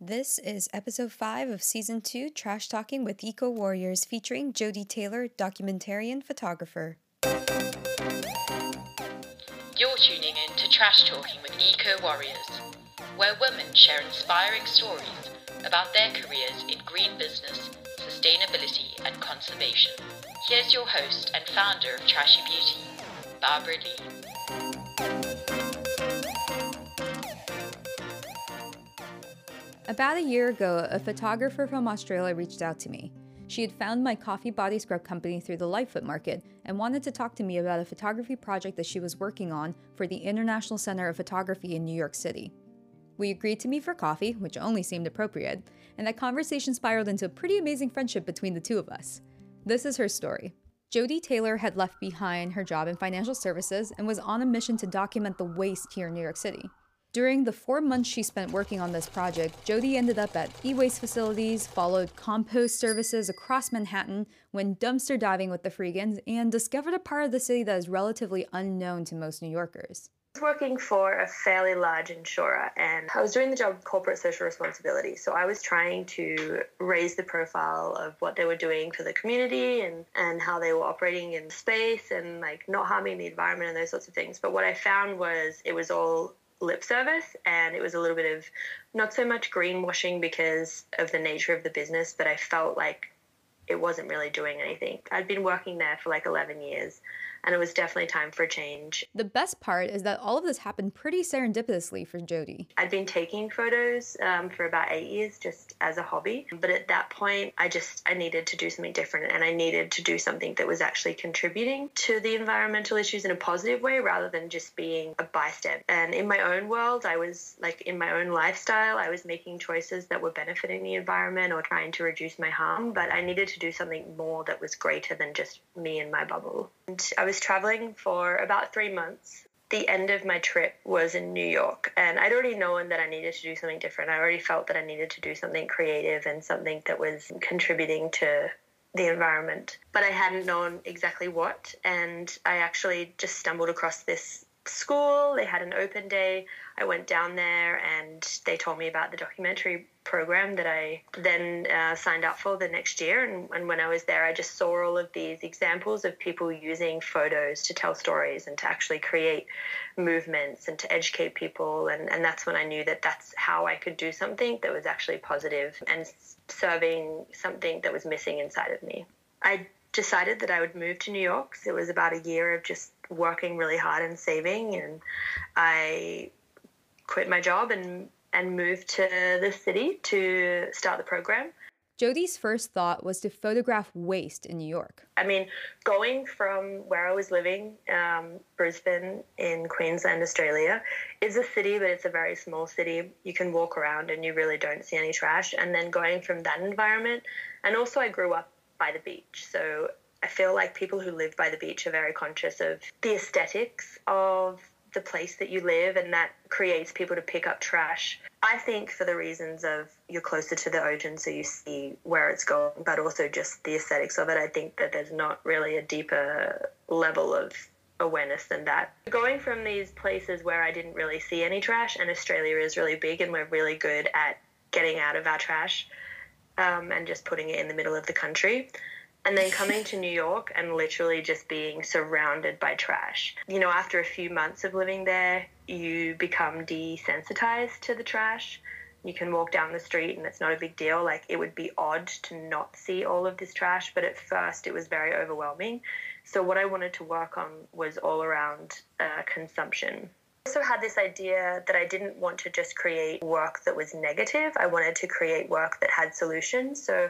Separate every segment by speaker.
Speaker 1: This is episode 5 of season 2 Trash Talking with Eco Warriors featuring Jodie Taylor, documentarian photographer.
Speaker 2: You're tuning in to Trash Talking with Eco Warriors, where women share inspiring stories about their careers in green business, sustainability, and conservation. Here's your host and founder of Trashy Beauty, Barbara Lee.
Speaker 1: About a year ago, a photographer from Australia reached out to me. She had found my coffee body scrub company through the Lightfoot Market and wanted to talk to me about a photography project that she was working on for the International Center of Photography in New York City. We agreed to meet for coffee, which only seemed appropriate, and that conversation spiraled into a pretty amazing friendship between the two of us. This is her story. Jodie Taylor had left behind her job in financial services and was on a mission to document the waste here in New York City. During the four months she spent working on this project, Jodie ended up at e waste facilities, followed compost services across Manhattan, went dumpster diving with the Freegans, and discovered a part of the city that is relatively unknown to most New Yorkers.
Speaker 3: I was working for a fairly large insurer and I was doing the job of corporate social responsibility. So I was trying to raise the profile of what they were doing for the community and, and how they were operating in space and like not harming the environment and those sorts of things. But what I found was it was all lip service and it was a little bit of not so much greenwashing because of the nature of the business, but I felt like it wasn't really doing anything. I'd been working there for like 11 years and it was definitely time for a change.
Speaker 1: The best part is that all of this happened pretty serendipitously for Jodie.
Speaker 3: I'd been taking photos um, for about eight years just as a hobby, but at that point, I just I needed to do something different, and I needed to do something that was actually contributing to the environmental issues in a positive way rather than just being a bystander. And in my own world, I was like in my own lifestyle, I was making choices that were benefiting the environment or trying to reduce my harm, but I needed to do something more that was greater than just me and my bubble. And I was traveling for about three months. The end of my trip was in New York, and I'd already known that I needed to do something different. I already felt that I needed to do something creative and something that was contributing to the environment. But I hadn't known exactly what, and I actually just stumbled across this school. They had an open day. I went down there and they told me about the documentary program that I then uh, signed up for the next year. And, and, when I was there, I just saw all of these examples of people using photos to tell stories and to actually create movements and to educate people. And, and that's when I knew that that's how I could do something that was actually positive and serving something that was missing inside of me. I decided that I would move to New York. So it was about a year of just working really hard and saving, and I quit my job and and moved to the city to start the program.
Speaker 1: Jodie's first thought was to photograph waste in New York.
Speaker 3: I mean, going from where I was living, um, Brisbane in Queensland, Australia, is a city, but it's a very small city. You can walk around and you really don't see any trash. And then going from that environment, and also I grew up by the beach. So I feel like people who live by the beach are very conscious of the aesthetics of the place that you live and that creates people to pick up trash. I think for the reasons of you're closer to the ocean so you see where it's going, but also just the aesthetics of it. I think that there's not really a deeper level of awareness than that. Going from these places where I didn't really see any trash, and Australia is really big and we're really good at getting out of our trash um, and just putting it in the middle of the country. And then coming to New York and literally just being surrounded by trash. You know, after a few months of living there, you become desensitized to the trash. You can walk down the street and it's not a big deal. Like, it would be odd to not see all of this trash, but at first it was very overwhelming. So, what I wanted to work on was all around uh, consumption I also had this idea that I didn't want to just create work that was negative. I wanted to create work that had solutions. So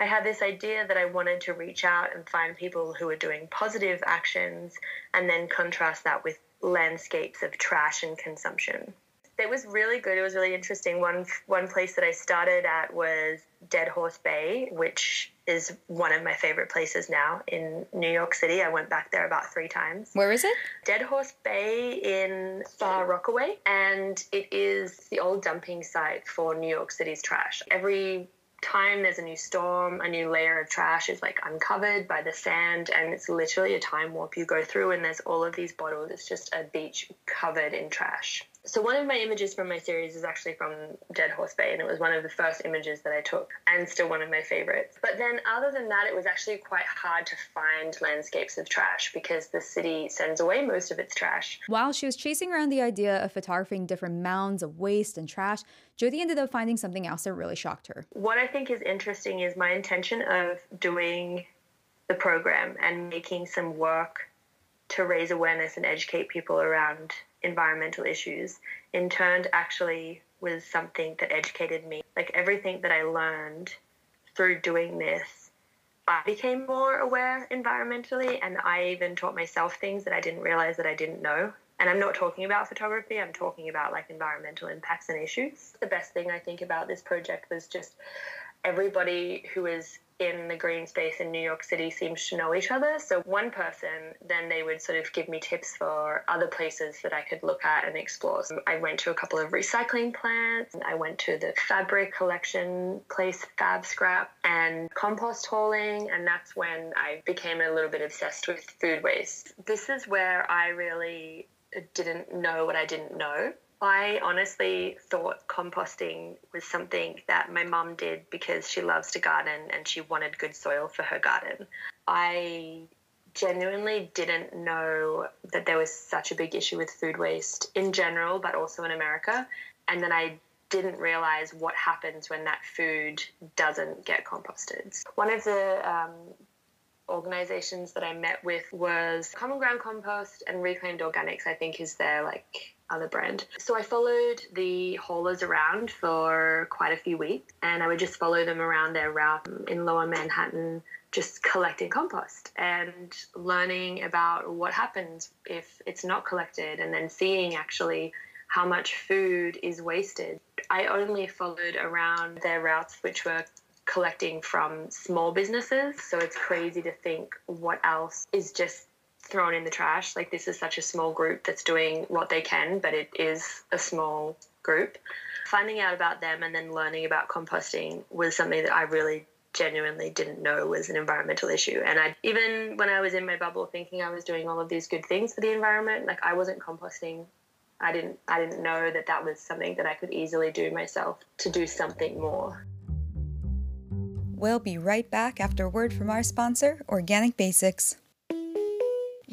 Speaker 3: I had this idea that I wanted to reach out and find people who were doing positive actions and then contrast that with landscapes of trash and consumption. It was really good. It was really interesting. One one place that I started at was Dead Horse Bay, which is one of my favorite places now in New York City. I went back there about three times.
Speaker 1: Where is it?
Speaker 3: Dead Horse Bay in Far Rockaway, and it is the old dumping site for New York City's trash. Every time there's a new storm, a new layer of trash is like uncovered by the sand, and it's literally a time warp you go through, and there's all of these bottles. It's just a beach covered in trash. So one of my images from my series is actually from Dead Horse Bay, and it was one of the first images that I took, and still one of my favorites. But then, other than that, it was actually quite hard to find landscapes of trash because the city sends away most of its trash.
Speaker 1: While she was chasing around the idea of photographing different mounds of waste and trash, Jodie ended up finding something else that really shocked her.
Speaker 3: What I think is interesting is my intention of doing the program and making some work to raise awareness and educate people around environmental issues in turn actually was something that educated me. Like everything that I learned through doing this, I became more aware environmentally and I even taught myself things that I didn't realize that I didn't know. And I'm not talking about photography, I'm talking about like environmental impacts and issues. The best thing I think about this project was just everybody who is in the green space in New York City seems to know each other. So one person, then they would sort of give me tips for other places that I could look at and explore. So I went to a couple of recycling plants. I went to the fabric collection place, Fab Scrap, and compost hauling. And that's when I became a little bit obsessed with food waste. This is where I really didn't know what I didn't know. I honestly thought composting was something that my mum did because she loves to garden and she wanted good soil for her garden. I genuinely didn't know that there was such a big issue with food waste in general, but also in America. And then I didn't realize what happens when that food doesn't get composted. One of the um, organizations that I met with was Common Ground Compost and Reclaimed Organics, I think is their like other brand. So I followed the haulers around for quite a few weeks and I would just follow them around their route in lower Manhattan, just collecting compost and learning about what happens if it's not collected and then seeing actually how much food is wasted. I only followed around their routes, which were collecting from small businesses. So it's crazy to think what else is just thrown in the trash. Like this is such a small group that's doing what they can, but it is a small group. Finding out about them and then learning about composting was something that I really genuinely didn't know was an environmental issue. And I even when I was in my bubble thinking I was doing all of these good things for the environment, like I wasn't composting. I didn't I didn't know that that was something that I could easily do myself to do something more.
Speaker 1: We'll be right back after a word from our sponsor, Organic Basics.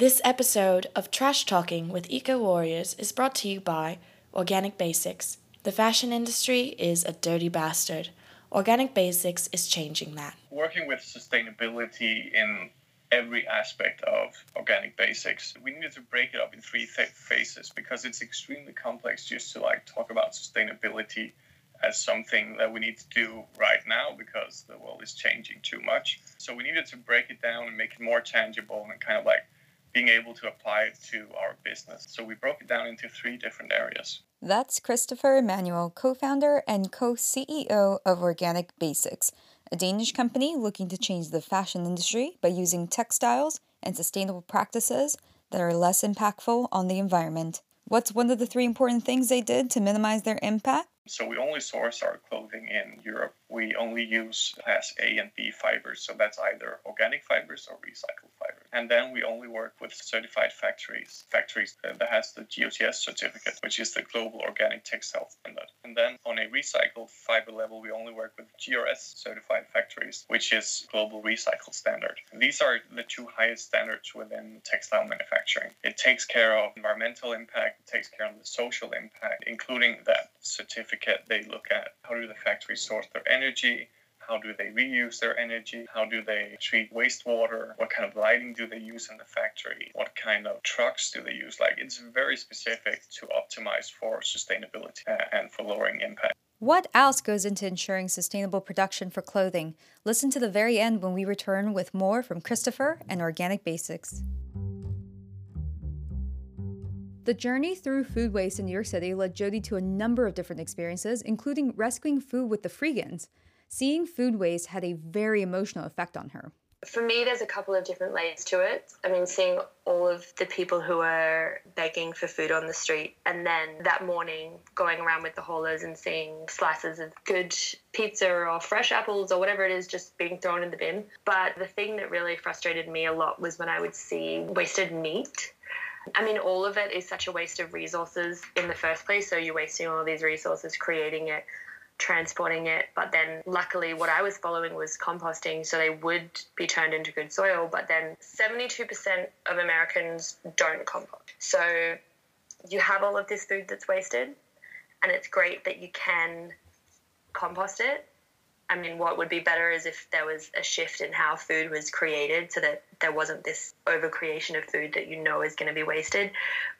Speaker 4: This episode of Trash Talking with Eco Warriors is brought to you by Organic Basics. The fashion industry is a dirty bastard. Organic Basics is changing that.
Speaker 5: Working with sustainability in every aspect of organic basics. We needed to break it up in three th- phases because it's extremely complex just to like talk about sustainability as something that we need to do right now because the world is changing too much. So we needed to break it down and make it more tangible and kind of like being able to apply it to our business. So we broke it down into three different areas.
Speaker 1: That's Christopher Emanuel, co founder and co CEO of Organic Basics, a Danish company looking to change the fashion industry by using textiles and sustainable practices that are less impactful on the environment. What's one of the three important things they did to minimize their impact?
Speaker 5: So we only source our clothing in Europe. We only use class A and B fibers, so that's either organic fibers or recycled. And then we only work with certified factories, factories that has the GOTS certificate, which is the Global Organic Textile Standard. And then on a recycled fiber level, we only work with GRS certified factories, which is Global Recycle Standard. And these are the two highest standards within textile manufacturing. It takes care of environmental impact, it takes care of the social impact, including that certificate. They look at how do the factories source their energy, how do they reuse their energy? How do they treat wastewater? What kind of lighting do they use in the factory? What kind of trucks do they use? Like it's very specific to optimize for sustainability uh, and for lowering impact.
Speaker 1: What else goes into ensuring sustainable production for clothing? Listen to the very end when we return with more from Christopher and Organic Basics. The journey through food waste in New York City led Jodie to a number of different experiences, including rescuing food with the Freegans. Seeing food waste had a very emotional effect on her.
Speaker 3: For me, there's a couple of different layers to it. I mean, seeing all of the people who are begging for food on the street, and then that morning going around with the haulers and seeing slices of good pizza or fresh apples or whatever it is just being thrown in the bin. But the thing that really frustrated me a lot was when I would see wasted meat I mean, all of it is such a waste of resources in the first place. So you're wasting all these resources creating it, transporting it. But then, luckily, what I was following was composting, so they would be turned into good soil. But then, 72% of Americans don't compost. So you have all of this food that's wasted, and it's great that you can compost it I mean, what would be better is if there was a shift in how food was created so that there wasn't this overcreation of food that you know is going to be wasted.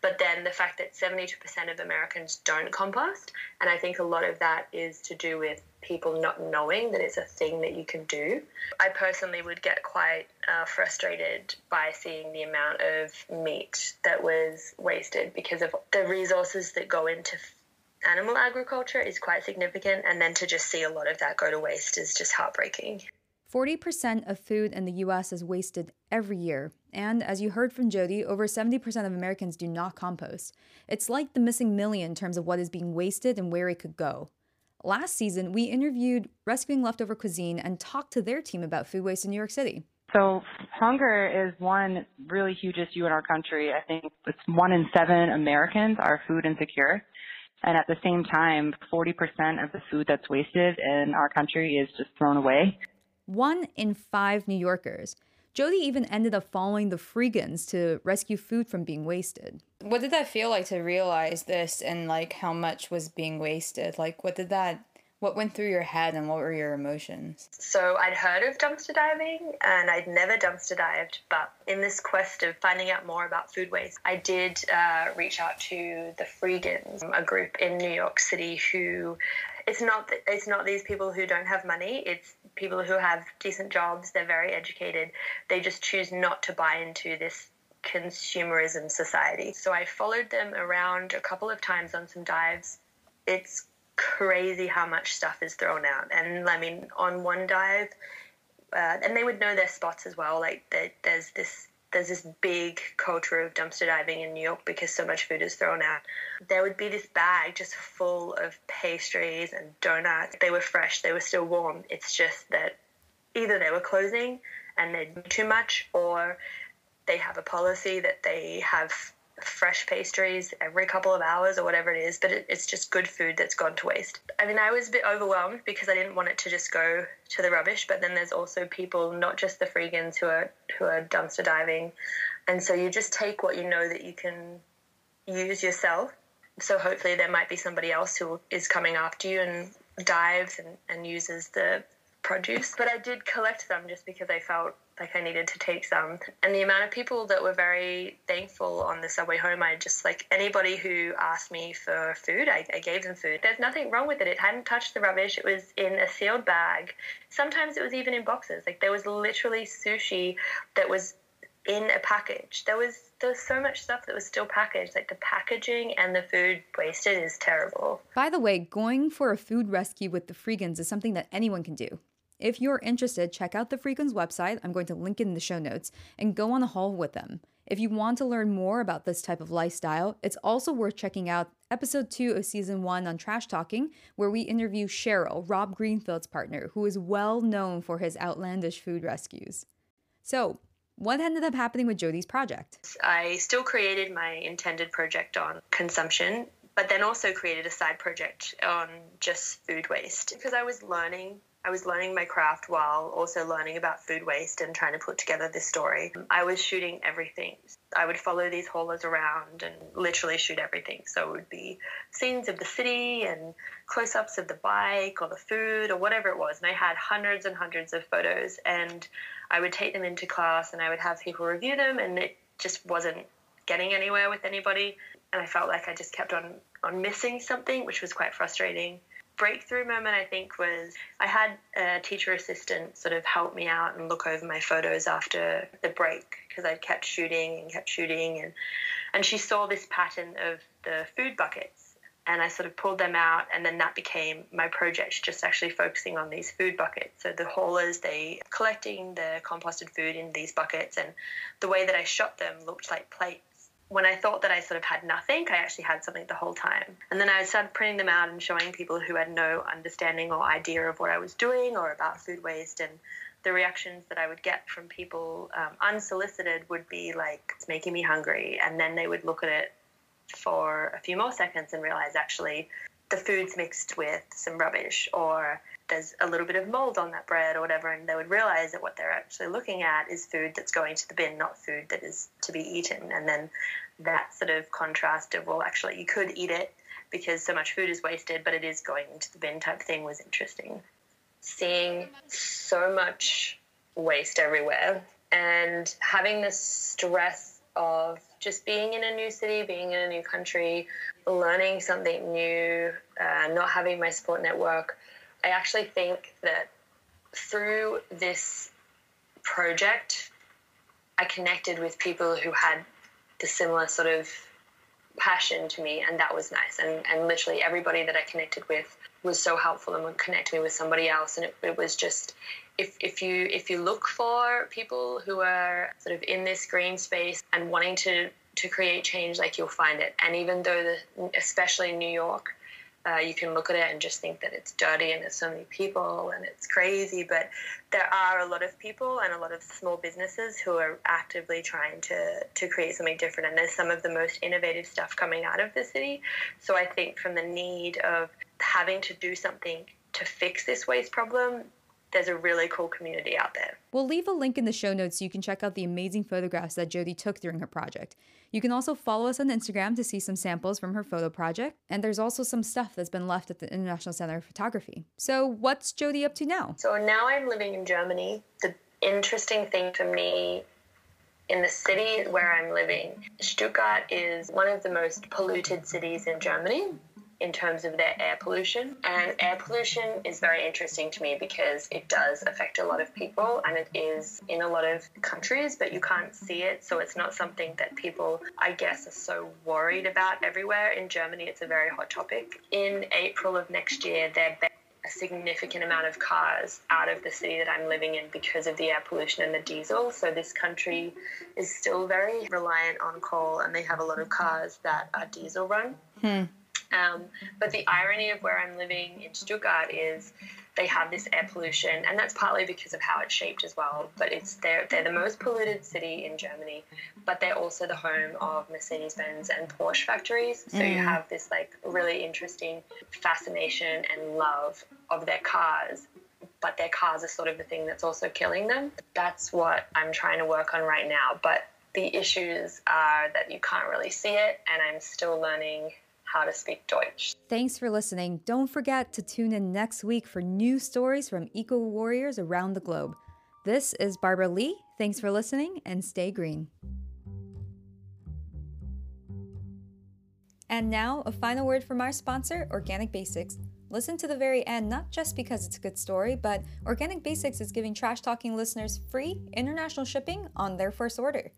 Speaker 3: But then the fact that 72% of Americans don't compost, and I think a lot of that is to do with people not knowing that it's a thing that you can do. I personally would get quite uh, frustrated by seeing the amount of meat that was wasted because of the resources that go into animal agriculture is quite significant, and then to just see a lot of that go to waste is just heartbreaking.
Speaker 1: 40% of food in the US is wasted every year, and as you heard from Jodie, over 70% of Americans do not compost. It's like the missing million in terms of what is being wasted and where it could go. Last season, we interviewed Rescuing Leftover Cuisine and talked to their team about food waste in New York City.
Speaker 6: So, hunger is one really huge issue in our country. I think it's one in seven Americans are food insecure. And at the same time, 40% of the food that's wasted in our country is just thrown away.
Speaker 1: One in five New Yorkers. Jodie even ended up following the Freegans to rescue food from being wasted.
Speaker 7: What did that feel like to realize this and like how much was being wasted? Like what did that what went through your head and what were your emotions?
Speaker 3: So I'd heard of dumpster diving and I'd never dumpster dived, but in this quest of finding out more about food waste, I did uh, reach out to the Freegans, a group in New York City who it's not it's not these people who don't have money. It's people who have decent jobs. They're very educated. They just choose not to buy into this consumerism society. So i followed them around a couple of times on some dives. It's crazy how much stuff is thrown out. And I mean, on one dive, uh, and they would know their spots as well. Like there's this there's this big culture of dumpster diving in New York because so much food is thrown out. There would be this bag just full of pastries and donuts. They were fresh, they were still warm. It's just that either they were closing and they'd too much, or they have a policy that they have fresh pastries every couple of hours or whatever it is, but it, it's just good food that's gone to waste. I mean, I was a bit overwhelmed because I didn't want it to just go to the rubbish, but then there's also people, not just the freegans, who are who are dumpster diving, and so you just take what you know that you can use yourself. So hopefully there might be somebody else who is coming after you and dives and, and uses the produce. But I did collect them just because I felt like I needed to take some. And the amount of people that were very thankful on the subway home, I just like anybody who asked me for food, I, I gave them food. There's nothing wrong with it. It hadn't touched the rubbish. It was in a sealed bag. Sometimes it was even in boxes. Like there was literally sushi that was in a package. There was there was so much stuff that was still packaged. Like the packaging and the food wasted is terrible.
Speaker 1: By the way, going for a food rescue with the Freegans is something that anyone can do. If you're interested, check out the Freegans website. I'm going to link it in the show notes and go on a haul with them. If you want to learn more about this type of lifestyle, it's also worth checking out episode 2 of season 1 on Trash Talking, where we interview Cheryl, Rob Greenfield's partner, who is well known for his outlandish food rescues. So, what ended up happening with Jodie's project?
Speaker 3: I still created my intended project on consumption, but then also created a side project on just food waste because I was learning I was learning my craft while also learning about food waste and trying to put together this story. I was shooting everything. I would follow these haulers around and literally shoot everything. So it would be scenes of the city and close ups of the bike or the food or whatever it was. And I had hundreds and hundreds of photos and I would take them into class and I would have people review them and it just wasn't getting anywhere with anybody. And I felt like I just kept on, on missing something, which was quite frustrating breakthrough moment I think was I had a teacher assistant sort of help me out and look over my photos after the break because I kept shooting and kept shooting and and she saw this pattern of the food buckets and I sort of pulled them out and then that became my project just actually focusing on these food buckets. So the haulers they collecting the composted food in these buckets and the way that I shot them looked like plates when I thought that I sort of had nothing, I actually had something the whole time. And then I started printing them out and showing people who had no understanding or idea of what I was doing or about food waste. And the reactions that I would get from people um, unsolicited would be like, it's making me hungry. And then they would look at it for a few more seconds and realize actually the food's mixed with some rubbish or there's a little bit of mold on that bread or whatever. And they would realize that what they're actually looking at is food that's going to the bin, not food that is to be eaten. And then that sort of contrast of, well, actually, you could eat it because so much food is wasted, but it is going into the bin type thing was interesting seeing so much waste everywhere and having the stress of just being in a new city, being in a new country, learning something new, uh, not having my support network. I actually think that through this project, I connected with people who had the similar sort of passion to me, and that was nice. And, and literally everybody that I connected with was so helpful and would connect me with somebody else. And it, it was just if, if you if you look for people who are sort of in this green space and wanting to to create change, like you'll find it. And even though the especially in New York, uh, you can look at it and just think that it's dirty and there's so many people and it's crazy. But there are a lot of people and a lot of small businesses who are actively trying to, to create something different. And there's some of the most innovative stuff coming out of the city. So I think from the need of having to do something to fix this waste problem, there's a really cool community out there.
Speaker 1: We'll leave a link in the show notes so you can check out the amazing photographs that Jodie took during her project. You can also follow us on Instagram to see some samples from her photo project, and there's also some stuff that's been left at the International Center of Photography. So, what's Jodie up to now?
Speaker 3: So, now I'm living in Germany. The interesting thing for me in the city where I'm living, Stuttgart is one of the most polluted cities in Germany in terms of their air pollution. And air pollution is very interesting to me because it does affect a lot of people and it is in a lot of countries, but you can't see it. So it's not something that people, I guess, are so worried about everywhere. In Germany, it's a very hot topic. In April of next year, they're a significant amount of cars out of the city that I'm living in because of the air pollution and the diesel. So this country is still very reliant on coal, and they have a lot of cars that are diesel run.
Speaker 1: Hmm.
Speaker 3: Um, but the irony of where I'm living in Stuttgart is they have this air pollution, and that's partly because of how it's shaped as well. But it's they're they're the most polluted city in Germany, but they're also the home of Mercedes Benz and Porsche factories. So mm. you have this like really interesting fascination and love of their cars. But their cars are sort of the thing that's also killing them. That's what I'm trying to work on right now. But the issues are that you can't really see it, and I'm still learning how to speak Deutsch.
Speaker 1: Thanks for listening. Don't forget to tune in next week for new stories from eco warriors around the globe. This is Barbara Lee. Thanks for listening and stay green. And now, a final word from our sponsor, Organic Basics. Listen to the very end, not just because it's a good story, but Organic Basics is giving Trash Talking listeners free international shipping on their first order.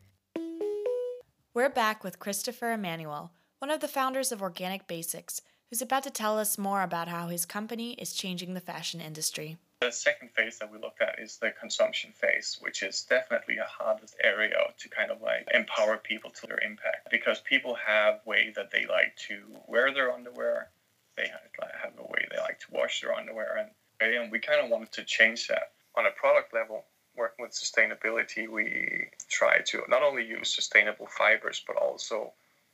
Speaker 4: We're back with Christopher Emmanuel one of the founders of Organic Basics, who's about to tell us more about how his company is changing the fashion industry.
Speaker 5: The second phase that we looked at is the consumption phase, which is definitely a hardest area to kind of like empower people to their impact because people have way that they like to wear their underwear, they have a way they like to wash their underwear, and, and we kind of wanted to change that on a product level. Working with sustainability, we try to not only use sustainable fibers but also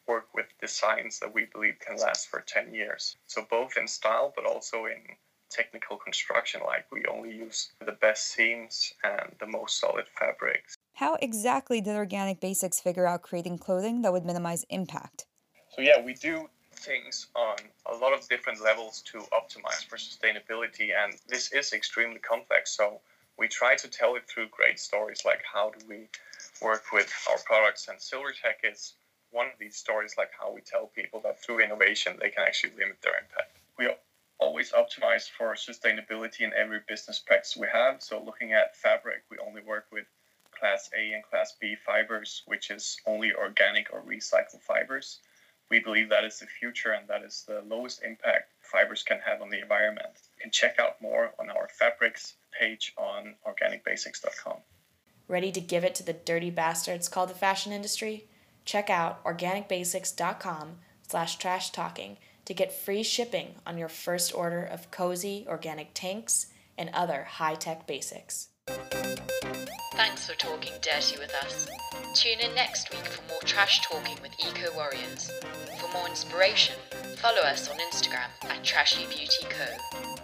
Speaker 5: work with designs that we believe can last for 10 years. So, both in style but also in technical construction, like we only use the best seams and the most solid fabrics.
Speaker 1: How exactly did Organic Basics figure out creating clothing that would minimize impact?
Speaker 5: So, yeah, we do things on a lot of different levels to optimize for sustainability, and this is extremely complex. So, we try to tell it through great stories like how do we work with our products, and Silvertech is one of these stories, like how we tell people that through innovation they can actually limit their impact. We always optimize for sustainability in every business practice we have. So looking at fabric, we only work with class A and class B fibers, which is only organic or recycled fibers. We believe that is the future and that is the lowest impact fibers can have on the environment. You can check out more on our fabrics page on organicbasics.com.
Speaker 4: Ready to give it to the dirty bastards called the fashion industry? Check out organicbasics.com slash trash talking to get free shipping on your first order of cozy organic tanks and other high-tech basics.
Speaker 2: Thanks for talking dirty with us. Tune in next week for more trash talking with Eco Warriors. For more inspiration, follow us on Instagram at Trashy Beauty Co.